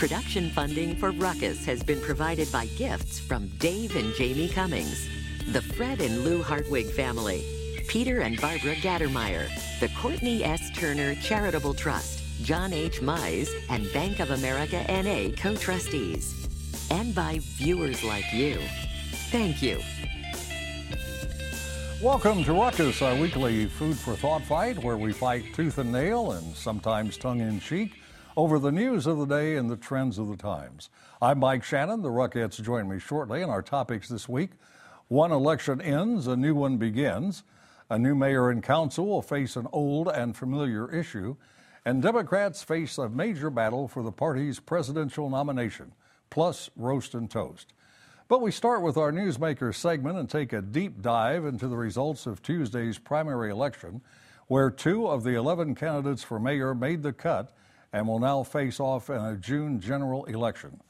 Production funding for Ruckus has been provided by gifts from Dave and Jamie Cummings, the Fred and Lou Hartwig family, Peter and Barbara Gattermeyer, the Courtney S. Turner Charitable Trust, John H. Mize, and Bank of America NA co trustees, and by viewers like you. Thank you. Welcome to Ruckus, our weekly food for thought fight where we fight tooth and nail and sometimes tongue in cheek over the news of the day and the trends of the times. I'm Mike Shanin. The Ruckettes join me shortly, and our topics this week one election ends, a new one begins. A new mayor and council will face an old and familiar issue, and Democrats face a major battle for the party's presidential nomination, plus roast and toast. But we start with our Newsmaker segment and take a deep dive into the results of Tuesday's primary election, where two of the 11 candidates for mayor made the cut and will now face off in a June general election.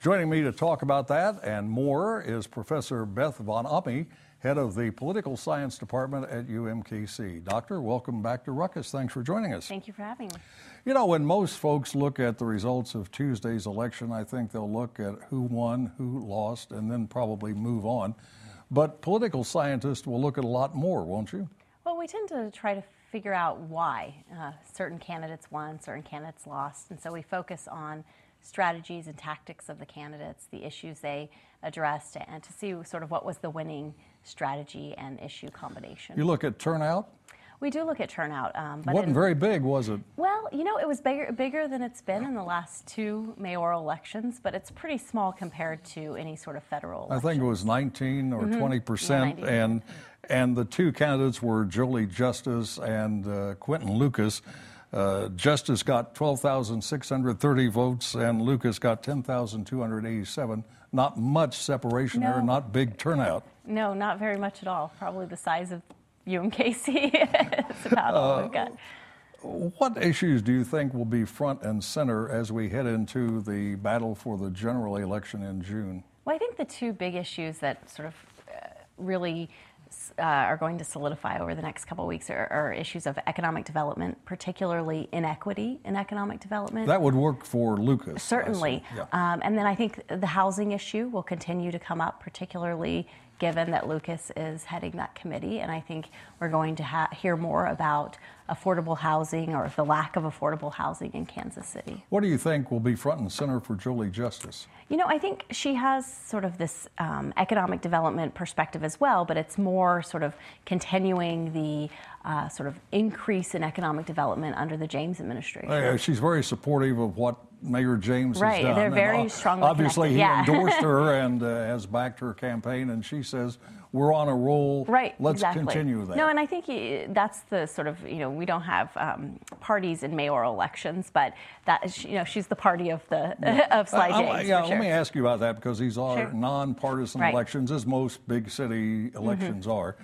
Joining me to talk about that and more is Professor Beth Vonnahme, head of the Political Science Department at UMKC. Doctor, welcome back to Ruckus. Thanks for joining us. Thank you for having me. You know, when most folks look at the results of Tuesday's election, I think they'll look at who won, who lost, and then probably move on. But political scientists will look at a lot more, won't you? Well, we tend to try to figure out why uh, certain candidates won, certain candidates lost. And so we focus on strategies and tactics of the candidates, the issues they addressed, and to see sort of what was the winning strategy and issue combination. You look at turnout? We do look at turnout. Um, but wasn't in, very big, was it? Well, you know, it was bigger, bigger than it's been in the last two mayoral elections, but it's pretty small compared to any sort of federal. Elections. I think it was 19 or mm-hmm. 20 percent, yeah, and and the two candidates were Jolie Justice and uh, Quinton Lucas. Uh, Justice got 12,630 votes, and Lucas got 10,287. Not much separation no. there, not big turnout. No, not very much at all. Probably the size of UMKC. It's about all we've got. Uh, what issues do you think will be front and center as we head into the battle for the general election in June? Well, I think the two big issues that sort of uh, really uh, are going to solidify over the next couple of weeks are, are, issues of economic development, particularly inequity in economic development. That would work for Lucas. Certainly. Yeah. Um, and then I think the housing issue will continue to come up, particularly given that Lucas is heading that committee. And I think we're going to ha- hear more about affordable housing or the lack of affordable housing in Kansas City. What do you think will be front and center for Jolie Justice? You know, I think she has sort of this um, economic development perspective as well, but it's more sort of continuing the uh, sort of increase in economic development under the James administration. Uh, she's very supportive of what Mayor James right, has done. Right, They're very and, uh, strongly Obviously, connected. he yeah. endorsed her and uh, has backed her campaign, and she says we're on a roll. Right. Let's exactly. continue that. No, and I think he, that's the sort of you know we don't have um, parties in mayoral elections, but that you know she's the party of the yeah. of Sly James. yeah, sure. let me ask you about that because these are sure. nonpartisan right. elections, as most big city elections mm-hmm. are.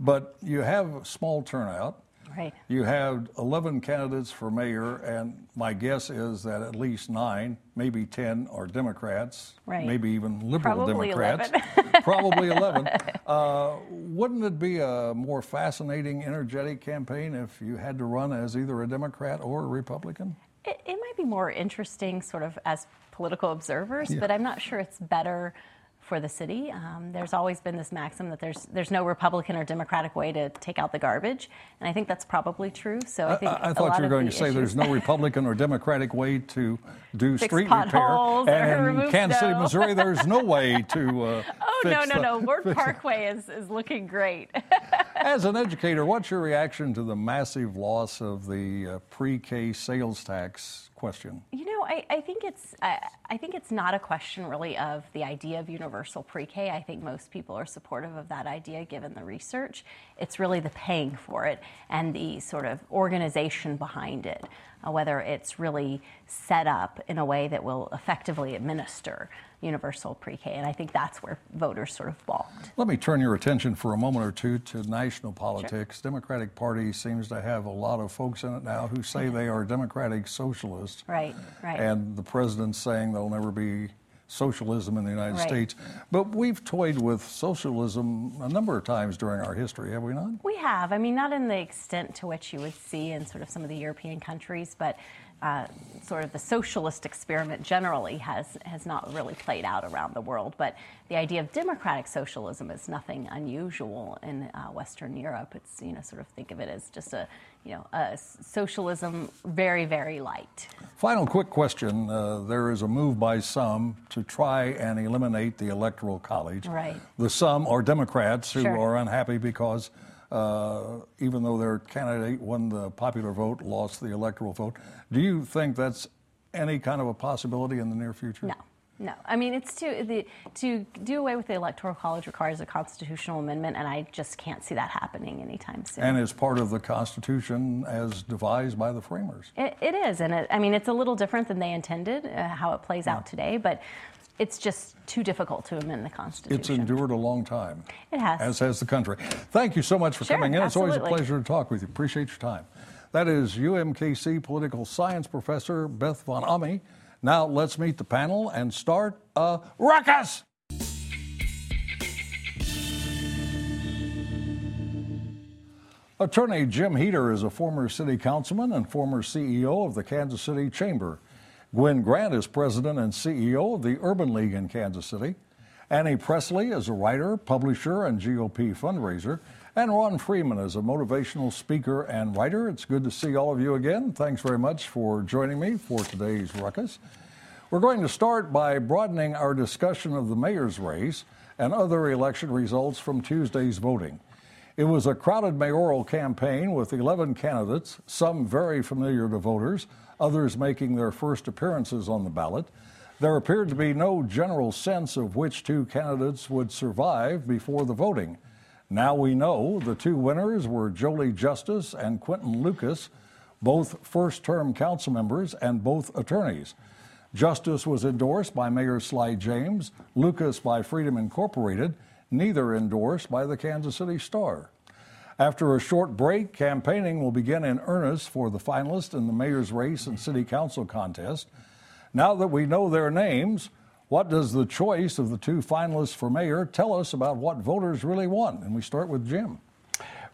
But you have small turnout. Right. You have 11 candidates for mayor, and my guess is that at least nine, maybe 10, are Democrats, right. maybe even liberal Probably Democrats. 11. Probably 11. Uh, wouldn't it be a more fascinating, energetic campaign if you had to run as either a Democrat or a Republican? It, it might be more interesting, sort of, as political observers, yeah. but I'm not sure it's better for the city. Um, there's always been this maxim that there's there's no Republican or Democratic way to take out the garbage, and I think that's probably true. So I think I, I thought you were going to say there's no Republican or Democratic way to do Fix street repair, and in Kansas. City, Missouri, there's no way to. Uh, no no no! Ward Parkway is is looking great. As an educator, what's your reaction to the massive loss of the uh, pre-K sales tax question? You know, I, I think it's I, I, think it's not a question really of the idea of universal pre-K. I think most people are supportive of that idea given the research. It's really the paying for it and the sort of organization behind it, uh, whether it's really set up in a way that will effectively administer universal pre-K, and I think that's where voters sort of balked. Let me turn your attention for a moment or two to national politics. Sure. Democratic Party seems to have a lot of folks in it now who say mm-hmm. they are democratic socialists. Right, right. And the president's saying they'll never be socialism in the United Right. States. But we've toyed with socialism a number of times during our history, have we not? We have. I mean, not in the extent to which you would see in sort of some of the European countries, but uh, sort of the socialist experiment generally has has not really played out around the world. But the idea of democratic socialism is nothing unusual in uh, Western Europe. It's you know sort of think of it as just a you know s- socialism very very light. Final quick question. Uh, there is a move by some to try and eliminate the Electoral College. Right. The some are Democrats who Sure. are unhappy because uh, even though their candidate won the popular vote, lost the electoral vote. Do you think that's any kind of a possibility in the near future? No, no. I mean, it's to the to do away with the electoral college requires a constitutional amendment, and I just can't see that happening anytime soon. And is part of the Constitution as devised by the framers. It, it is, and it, I mean, it's a little different than they intended, uh, how it plays out today, but it's just too difficult to amend the Constitution. It's endured a long time. It has. As has the country. Thank you so much for Sure, coming in. It's always a pleasure to talk with you. Appreciate your time. That is UMKC political science professor Beth Vonnahme. Now let's meet the panel and start a ruckus. Attorney Jim Heeter is a former city councilman and former CEO of the Kansas City Chamber. Gwen Grant is president and CEO of the Urban League in Kansas City. Annie Presley is a writer, publisher, and GOP fundraiser. And Ron Freeman is a motivational speaker and writer. It's good to see all of you again. Thanks very much for joining me for today's ruckus. We're going to start by broadening our discussion of the mayor's race and other election results from Tuesday's voting. It was a crowded mayoral campaign with 11 candidates, some very familiar to voters, others making their first appearances on the ballot. There appeared to be no general sense of which two candidates would survive before the voting. Now we know the two winners were Jolie Justice and Quinton Lucas, both first term council members and both attorneys. Justice was endorsed by Mayor Sly James, Lucas by Freedom Incorporated, neither endorsed by the Kansas City Star. After a short break, campaigning will begin in earnest for the finalists in the mayor's race and city council contest. Now that we know their names, what does the choice of the two finalists for mayor tell us about what voters really want? And we start with Jim.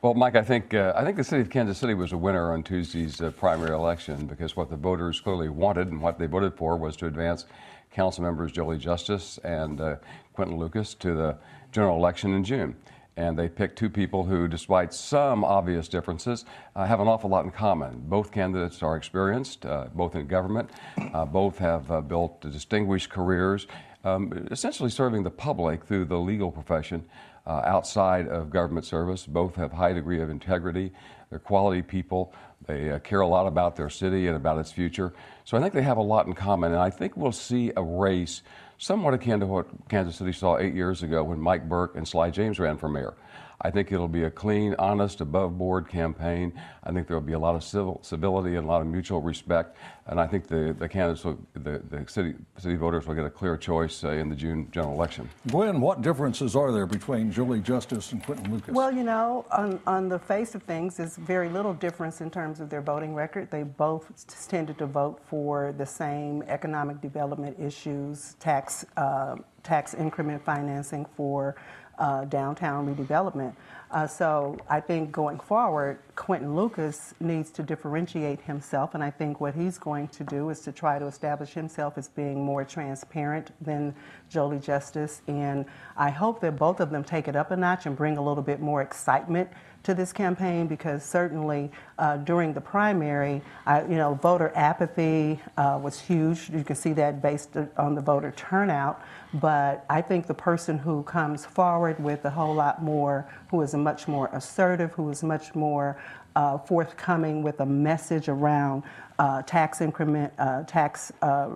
Well, Mike, I think uh, I think the city of Kansas City was a winner on Tuesday's uh, primary election because what the voters clearly wanted and what they voted for was to advance council members Jolie Justice and uh, Quinton Lucas to the general election in June. And they picked two people who, despite some obvious differences, uh, have an awful lot in common. Both candidates are experienced, uh, both in government, uh, both have uh, built distinguished careers, um, essentially serving the public through the legal profession uh, outside of government service. Both have high degree of integrity. They're quality people. They uh, care a lot about their city and about its future. So I think they have a lot in common. And I think we'll see a race somewhat akin to what Kansas City saw eight years ago when Mike Burke and Sly James ran for mayor. I think it'll be a clean, honest, above board campaign. I think there'll be a lot of civil, civility and a lot of mutual respect. And I think the, the candidates, will, the, the city, city voters will get a clear choice uh, in the June general election. Gwen, what differences are there between Jolie Justice and Quinton Lucas? Well, you know, on, on the face of things, there's very little difference in terms of their voting record. They both tended to vote for the same economic development issues, tax, uh, tax increment financing for uh, downtown redevelopment. Uh, so I think going forward, Quinton Lucas needs to differentiate himself, and I think what he's going to do is to try to establish himself as being more transparent than Jolie Justice. And I hope that both of them take it up a notch and bring a little bit more excitement to this campaign because certainly uh, during the primary, I, you know, voter apathy uh, was huge. You can see that based on the voter turnout. But I think the person who comes forward with a whole lot more, who is much more assertive, who is much more uh, forthcoming with a message around uh, tax increment, uh, tax uh,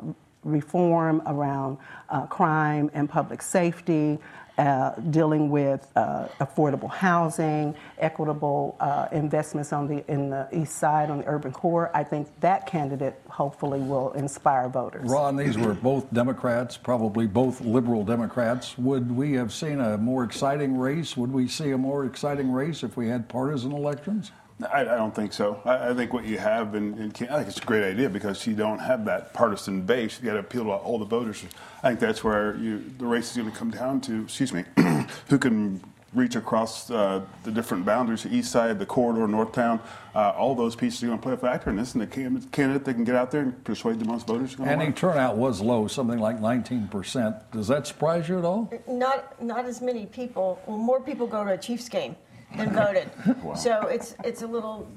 reform, around uh, crime and public safety, uh, dealing with uh, affordable housing, equitable uh, investments on the in the east side on the urban core. I think that candidate hopefully will inspire voters. Ron, these were both Democrats, probably both liberal Democrats. Would we have seen a more exciting race? Would we see a more exciting race if we had partisan elections? I, I don't think so. I, I think what you have in, in I think it's a great idea because you don't have that partisan base. You got to appeal to all the voters. I think that's where you, the race is going to come down to. Excuse me, who can reach across uh, the different boundaries, the east side, the corridor, Northtown. Uh, all those pieces are going to play a factor in this, and the candidate that can get out there and persuade the most voters is going to Any turnout was low, something like 19%. Does that surprise you at all? Not not as many people. Well, more people go to a Chiefs game than voted. So it's it's a little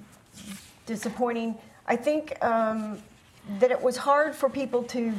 disappointing. I think um, that it was hard for people to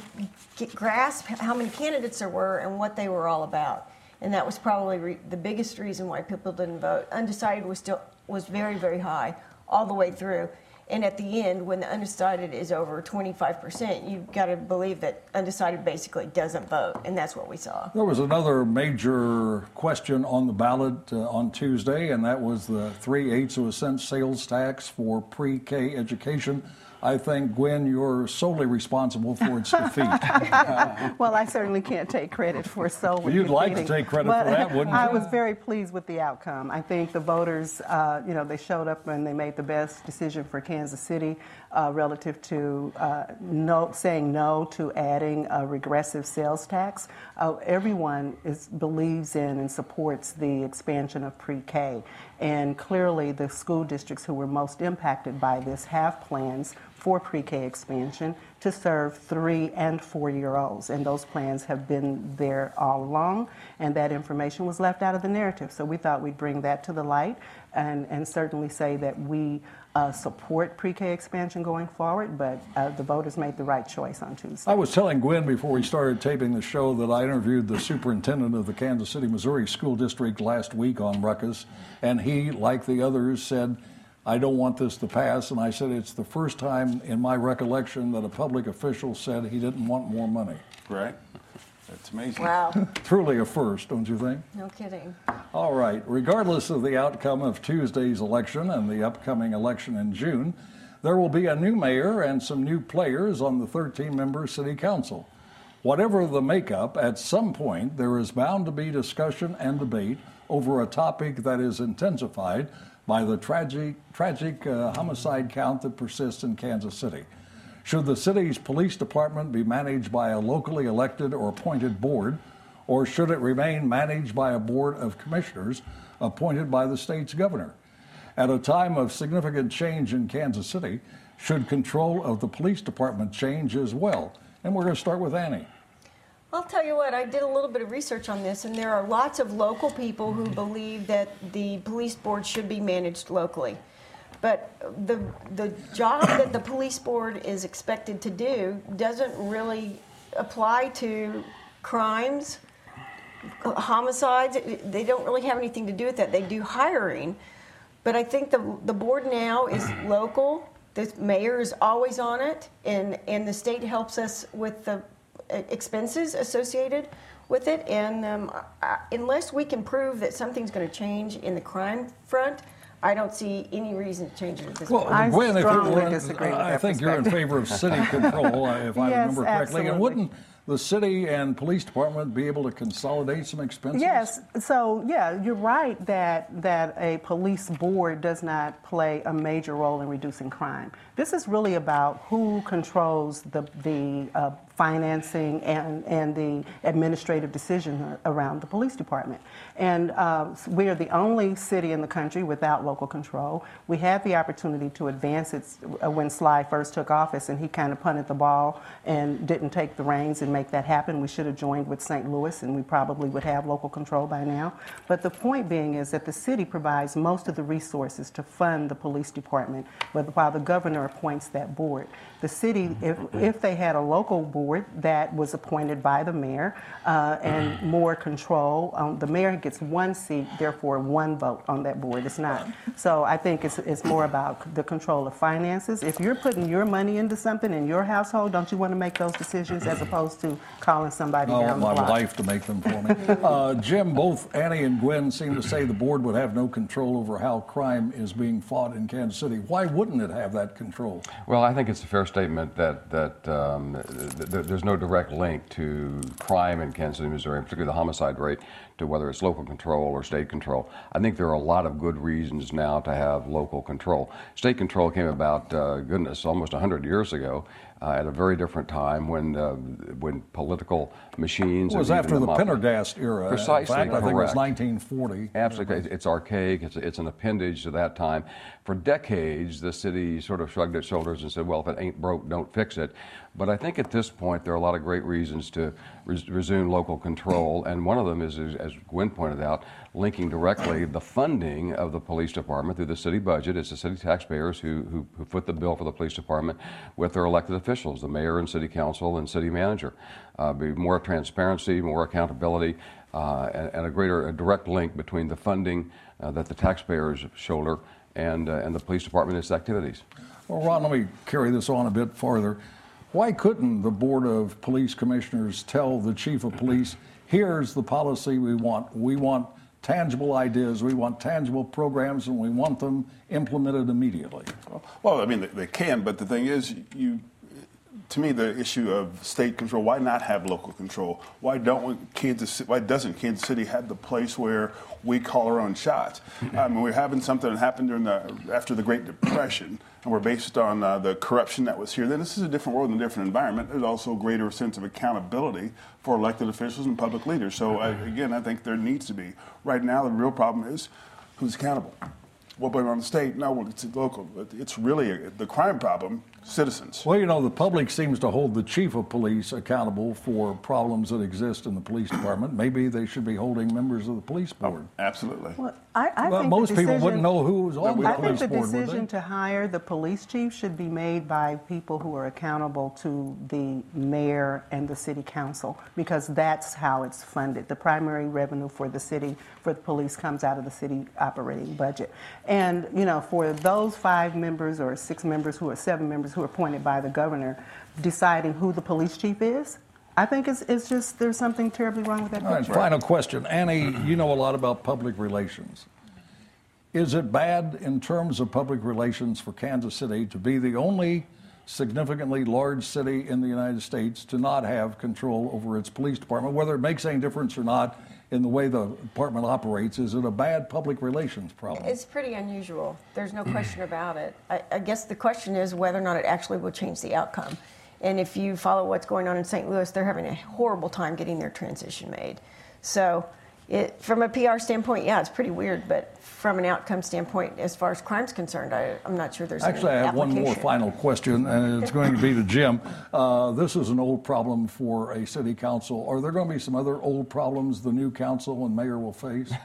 get, grasp how many candidates there were and what they were all about, and that was probably re- the biggest reason why people didn't vote. Undecided was still was very very high all the way through. And at the end, when the undecided is over 25%, you've got to believe that undecided basically doesn't vote, and that's what we saw. There was another major question on the ballot uh, on Tuesday, and that was the three eighths of a cent sales tax for pre K education. I think, Gwen, you're solely responsible for its defeat. Well, I certainly can't take credit for solely. You'd like to take credit for that, wouldn't you? I was very pleased with the outcome. I think the voters, uh, you know, they showed up and they made the best decision for Kansas City uh, relative to uh, no, saying no to adding a regressive sales tax. Uh, everyone is, believes in and supports the expansion of pre-K, and clearly the school districts who were most impacted by this have plans for pre-K expansion to serve three and four-year-olds, and those plans have been there all along, and that information was left out of the narrative. So we thought we'd bring that to the light, and, and certainly say that we uh, support pre-K expansion going forward. But uh, the voters made the right choice on Tuesday. I was telling Gwen before we started taping the show that I interviewed the superintendent of the Kansas City, Missouri School District last week on Ruckus, and he, like the others, said, I don't want this to pass. And I said, it's the first time in my recollection that a public official said he didn't want more money. Right? That's amazing. Wow, Truly a first, don't you think? no kidding. All right. Regardless of the outcome of Tuesday's election and the upcoming election in June, there will be a new mayor and some new players on the 13 member city council. Whatever the makeup, at some point there is bound to be discussion and debate over a topic that is intensified by the tragic, tragic uh, homicide count that persists in Kansas City. Should the city's police department be managed by a locally elected or appointed board, or should it remain managed by a board of commissioners appointed by the state's governor? At a time of significant change in Kansas City, should control of the police department change as well? And we're going to start with Annie. I'll tell you what, I did a little bit of research on this, and there are lots of local people who believe that the police board should be managed locally. But the, the job that the police board is expected to do doesn't really apply to crimes, homicides. They don't really have anything to do with that. They do hiring. But I think the, the board now is local. The mayor is always on it, and, and the state helps us with the expenses associated with it. And um, I, unless we can prove that something's going to change in the crime front, I don't see any reason to change it at this Well, point. I Gwen, if strongly you're, disagree with I that think you're in favor of city control, if I Yes, remember correctly. And wouldn't the city and police department be able to consolidate some expenses? Yes, so yeah, you're right that that a police board does not play a major role in reducing crime. This is really about who controls the the uh, financing and and the administrative decision around the police department. And uh, we are the only city in the country without local control. We had the opportunity to advance it uh, when Sly first took office, and he kind of punted the ball and didn't take the reins and make that happen. We should have joined with St. Louis, and we probably would have local control by now. But the point being is that the city provides most of the resources to fund the police department, while the governor appoints that board. The city, if, if they had a local board that was appointed by the mayor uh, and more control, um, the mayor gets one seat, therefore one vote on that board. It's not. So I think it's, it's more about the control of finances. If you're putting your money into something in your household, don't you want to make those decisions as opposed to calling somebody I down want the my block? wife to make them for me. Uh, Jim, both Annie and Gwen seem to say the board would have no control over how crime is being fought in Kansas City. Why wouldn't it have that control? Well, I think it's a fair statement that that um, th- th- there, there's no direct link to crime in Kansas City, Missouri, particularly the homicide rate, to whether it's local control or state control. I think there are a lot of good reasons now to have local control. State control came about, uh, goodness, almost 100 years ago. Uh, at a very different time when uh, when political machines It was after the Pendergast era. Precisely, In fact, I think it was 1940. Absolutely. It's- It's archaic. It's, it's an appendage to that time. For decades, the city sort of shrugged its shoulders and said, well, if it ain't broke, don't fix it. But I think at this point, there are a lot of great reasons to res- resume local control. And one of them is, is, as Gwen pointed out, linking directly the funding of the police department through the city budget. It's the city taxpayers who, who, who foot the bill for the police department with their elected officials, the mayor and city council and city manager. Uh, be more transparency, more accountability, uh, and, and a greater a direct link between the funding uh, that the taxpayers shoulder and, uh, and the police department and its activities. Well, Ron, let me carry this on a bit farther. Why couldn't the Board of Police Commissioners tell the Chief of Police, here's the policy we want? We want tangible ideas, we want tangible programs, and we want them implemented immediately. Well, I mean, they, can, but the thing is, you, to me, the issue of state control. Why not have local control? Why don't Kansas? Why doesn't Kansas City have the place where we call our own shots? I mean, we're having something that happened during the after the Great Depression, and we're based on uh, the corruption that was here. Then this is a different world and a different environment. There's also a greater sense of accountability for elected officials and public leaders. So I, again, I think there needs to be. Right now, the real problem is who's accountable. Well, but on the state, no, well, it's local. It's really the crime problem, citizens. Well, you know, the public seems to hold the chief of police accountable for problems that exist in the police department. Maybe they should be holding members of the police oh, board. Absolutely. Well, I, I Well, think the most people wouldn't know who was on the police board. I think police the board, decision to hire the police chief should be made by people who are accountable to the mayor and the city council because that's how it's funded. The primary revenue for the city, for the police, comes out of the city operating budget. And, you know, for those five members or six members who are seven members who are appointed by the governor deciding who the police chief is, I think it's, it's just there's something terribly wrong with that All right, picture. final question. Annie, you know a lot about public relations. Is it bad in terms of public relations for Kansas City to be the only significantly large city in the United States to not have control over its police department? Whether it makes any difference or not in the way the department operates, is it a bad public relations problem? It's pretty unusual. There's no question about it. I, I guess the question is whether or not it actually will change the outcome. And if you follow what's going on in St. Louis, they're having a horrible time getting their transition made. So, it, from a PR standpoint, yeah, it's pretty weird. But from an outcome standpoint, as far as crime's concerned, I, I'm not sure there's Actually, any I have one more final question, and it's going to be to Jim. Uh, this is an old problem for a city council. Are there going to be some other old problems the new council and mayor will face?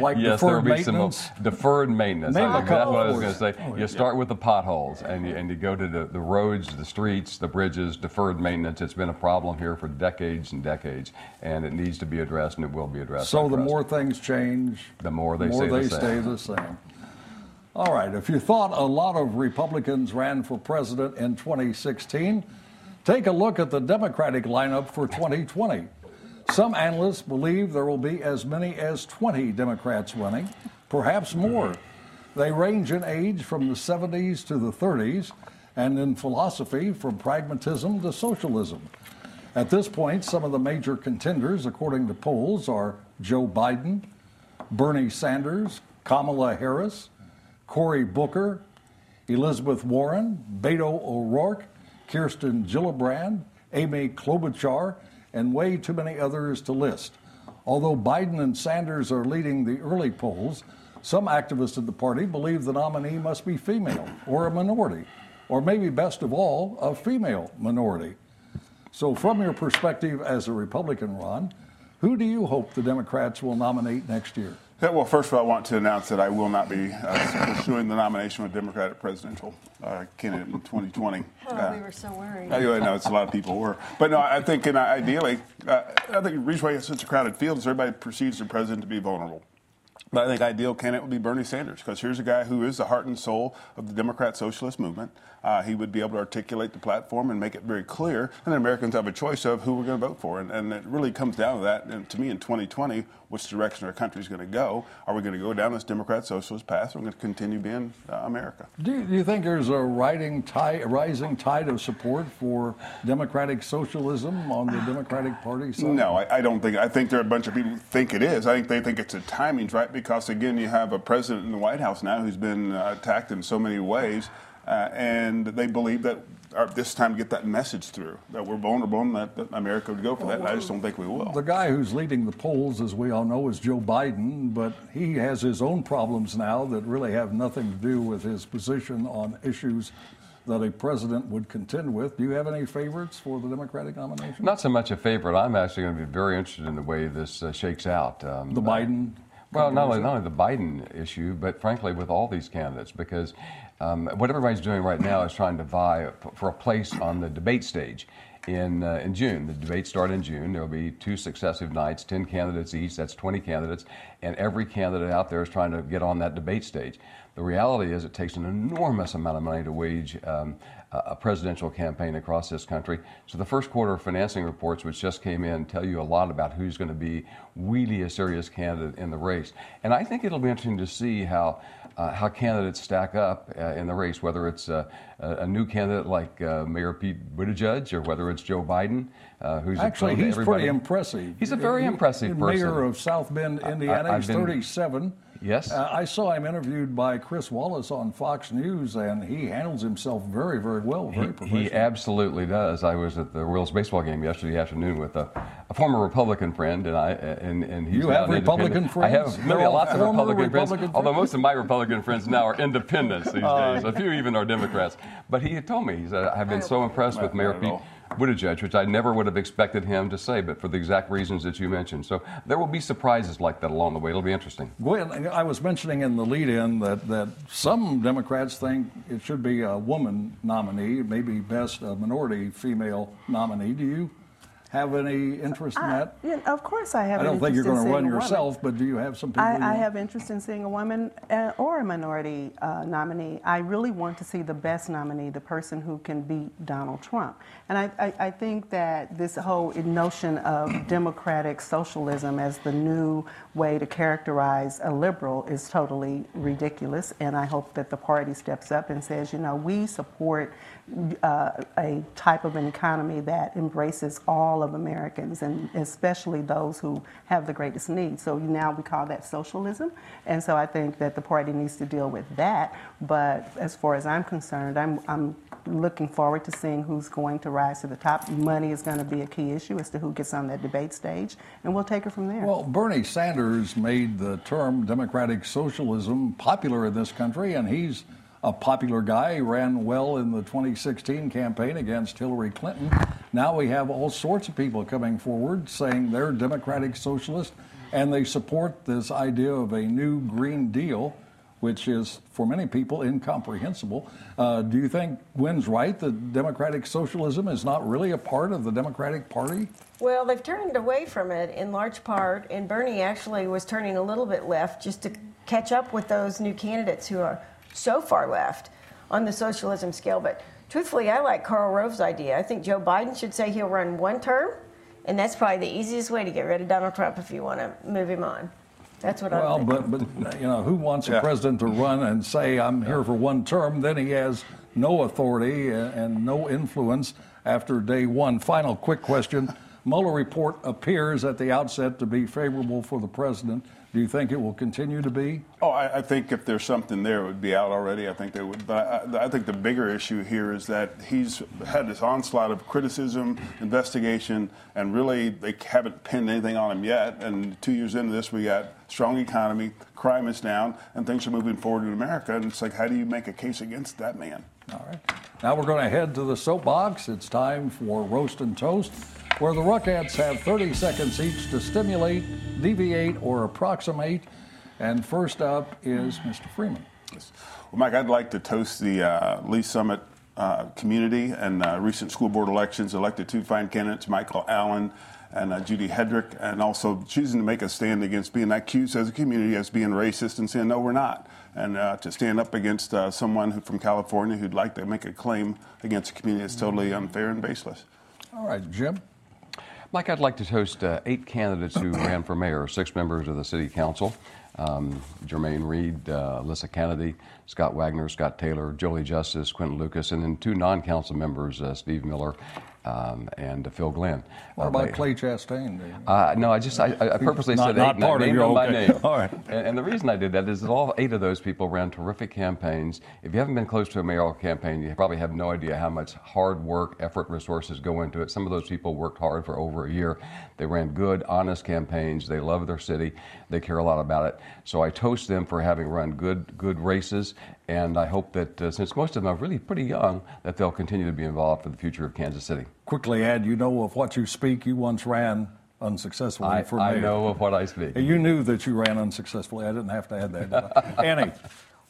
Like Yes, there will deferred be some maintenance? deferred maintenance. Name think that's what I was going to say. Oh, you yeah. start with the potholes and you, and you go to the, the roads, the streets, the bridges, deferred maintenance. It's been a problem here for decades and decades, and it needs to be addressed, and it will be addressed. So the more things change, The more they more stay the they same. stay the same. All right, if you thought a lot of Republicans ran for president in 2016, take a look at the Democratic lineup for 2020. Some analysts believe there will be as many as 20 Democrats running, perhaps more. They range in age from the 70s to the 30s, and in philosophy from pragmatism to socialism. At this point, some of the major contenders, according to polls, are Joe Biden, Bernie Sanders, Kamala Harris, Cory Booker, Elizabeth Warren, Beto O'Rourke, Kirsten Gillibrand, Amy Klobuchar, and way too many others to list. Although Biden and Sanders are leading the early polls, some activists of the party believe the nominee must be female or a minority, or maybe best of all, a female minority. So, from your perspective as a Republican, Ron, who do you hope the Democrats will nominate next year? Yeah, well, first of all, I want to announce that I will not be uh, pursuing the nomination of a Democratic presidential uh, candidate in 2020. Oh, we were so worried. Anyway, no, it's a lot of people were. But no, I think, and ideally, uh, I think the reason why it's such a crowded field is everybody perceives the president to be vulnerable. But I think ideal candidate would be Bernie Sanders because here's a guy who is the heart and soul of the Democrat Socialist movement. Uh, he would be able to articulate the platform and make it very clear, and then Americans have a choice of who we're going to vote for. And, and it really comes down to that. And to me, in 2020, which direction our country is going to go? Are we going to go down this Democrat Socialist path, or are we going to continue being uh, America? Do you, do you, think there's a rising tide, rising tide of support for democratic socialism on the Democratic Party side? No, I, I don't think. I think there are a bunch of people who think it is. I think they think it's a timing's right because again, you have a president in the White House now who's been uh, attacked in so many ways. Uh, and they believe that our, this time to get that message through that we're vulnerable and that, that America would go for that. And I just don't think we will. The guy who's leading the polls, as we all know, is Joe Biden, but he has his own problems now that really have nothing to do with his position on issues that a president would contend with. Do you have any favorites for the Democratic nomination? Not so much a favorite. I'm actually going to be very interested in the way this uh, shakes out. Um, the Biden. Well, not only, not only the Biden issue, but frankly, with all these candidates, because um, what everybody's doing right now is trying to vie for a place on the debate stage in, uh, in June. The debates start in June. There will be two successive nights, 10 candidates each, that's 20 candidates, and every candidate out there is trying to get on that debate stage. The reality is, it takes an enormous amount of money to wage um, a presidential campaign across this country. So the first quarter financing reports, which just came in, tell you a lot about who's going to be really a serious candidate in the race. And I think it'll be interesting to see how uh, how candidates stack up uh, in the race, whether it's uh, a new candidate like uh, Mayor Pete Buttigieg or whether it's Joe Biden, uh, who's actually he's pretty impressive. He's a very he, impressive person. Mayor of South Bend, Indiana. I, he's been, 37. Yes. Uh, I saw him interviewed by Chris Wallace on Fox News, and he handles himself very, very well, very he, professional. He absolutely does. I was at the Royals baseball game yesterday afternoon with a, a former Republican friend, and I and, and he's you have Republican friends. I have many, lots of Republican, Republican friends, although most of my Republican friends now are independents these uh, days. A few even are Democrats. But he had told me, he said, I've been so impressed with Mayor Pete. Buttigieg, which I never would have expected him to say, but for the exact reasons that you mentioned. So there will be surprises like that along the way. It'll be interesting. Gwen, I was mentioning in the lead in that, that some Democrats think it should be a woman nominee, maybe best a minority female nominee. Do you? Have any interest in that? I, of course, I have. I don't think you're going to run yourself, but do you have some people? I, I have interest in seeing a woman uh, or a minority uh, nominee. I really want to see the best nominee, the person who can beat Donald Trump. And I, I, I think that this whole notion of democratic socialism as the new way to characterize a liberal is totally ridiculous. And I hope that the party steps up and says, you know, we support uh, a type of an economy that embraces all of Americans and especially those who have the greatest needs. So now we call that socialism. And so I think that the party needs to deal with that. But as far as I'm concerned, I'm, I'm looking forward to seeing who's going to rise to the top. Money is going to be a key issue as to who gets on that debate stage, and we'll take it from there. Well, Bernie Sanders made the term democratic socialism popular in this country, and he's a popular guy. He ran well in the 2016 campaign against Hillary Clinton. Now we have all sorts of people coming forward saying they're democratic socialists and they support this idea of a new Green Deal, which is for many people incomprehensible. Uh, do you think Gwen's right that democratic socialism is not really a part of the Democratic Party? Well, they've turned away from it in large part, and Bernie actually was turning a little bit left just to catch up with those new candidates who are so far left on the socialism scale. But truthfully, I like Karl Rove's idea. I think Joe Biden should say he'll run one term, and that's probably the easiest way to get rid of Donald Trump if you want to move him on. That's what well, I'm Well, but, but, you know, who wants yeah. a president to run and say, I'm here for one term? Then he has no authority and, and no influence after day one. Final quick question. Mueller report appears at the outset to be favorable for the president. Do you think it will continue to be? Oh, I, I, think if there's something there, it would be out already. I think they would. But I, I, think the bigger issue here is that he's had this onslaught of criticism, investigation, and really they haven't pinned anything on him yet. And two years into this, we got strong economy, crime is down, and things are moving forward in America. And it's like, how do you make a case against that man? All right. Now we're going to head to the soapbox. It's time for roast and toast where the Ruckettes have 30 seconds each to stimulate, deviate, or approximate. And first up is Mr. Freeman. Well, Mike, I'd like to toast the uh, Lee Summit uh, community and uh, recent school board elections elected two fine candidates, Michael Allen and uh, Judy Hedrick, and also choosing to make a stand against being accused as a community as being racist and saying, no, we're not. And uh, to stand up against uh, someone who, from California who'd like to make a claim against a community that's totally unfair and baseless. All right, Jim. Mike, I'd like to toast uh, eight candidates who ran for mayor, six members of the city council. Um, Jermaine Reed, uh, Alissia Canady, Scott Wagner, Scott Taylor, Jolie Justice, Quinton Lucas, and then two non-council members, uh, Steve Miller um, and uh, Phil Glynn. What about Clay Chastain? Uh, no, I just I, I purposely Not- said not eight, part of your- okay. name. All right. And, and the reason I did that is that all eight of those people ran terrific campaigns. If you haven't been close to a mayoral campaign, you probably have no idea how much hard work, effort, resources go into it. Some of those people worked hard for over a year. They ran good, honest campaigns. They love their city. They care a lot about it. So I toast them for having run good, good races. And I hope that uh, since most of them are really pretty young, that they'll continue to be involved for the future of Kansas City. Quickly add, you know of what you speak. You once ran unsuccessfully I, for I know of what I speak. You knew that you ran unsuccessfully. I didn't have to add that. Annie,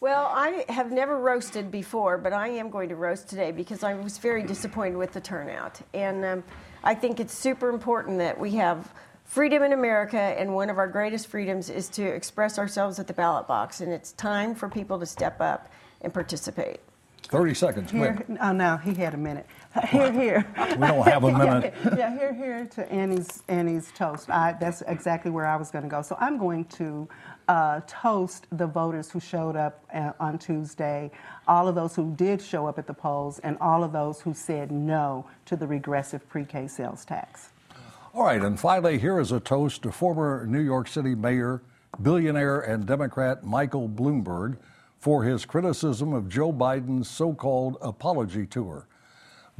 Well, I have never roasted before, but I am going to roast today because I was very disappointed with the turnout. And um, I think it's super important that we have freedom in America, and one of our greatest freedoms is to express ourselves at the ballot box. And it's time for people to step up and participate. 30 seconds, Here, quick. oh, no, he had a minute. Here, here. We don't have a minute. yeah, here, here to Annie's Annie's toast. I, that's exactly where I was going to go. So I'm going to uh, toast the voters who showed up uh, on Tuesday, all of those who did show up at the polls, and all of those who said no to the regressive pre-K sales tax. All right, and finally, here is a toast to former New York City Mayor, billionaire, and Democrat Michael Bloomberg for his criticism of Joe Biden's so called apology tour.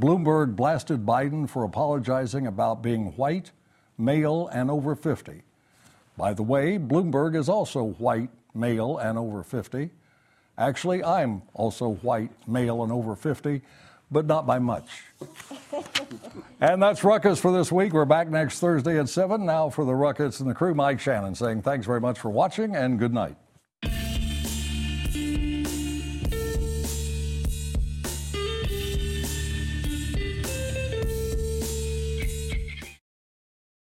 Bloomberg blasted Biden for apologizing about being white, male, and over 50. By the way, Bloomberg is also white, male, and over 50. Actually, I'm also white, male, and over 50, but not by much. and that's Ruckus for this week. We're back next Thursday at 7. Now for the Ruckus and the crew, Mike Shanin saying thanks very much for watching and good night.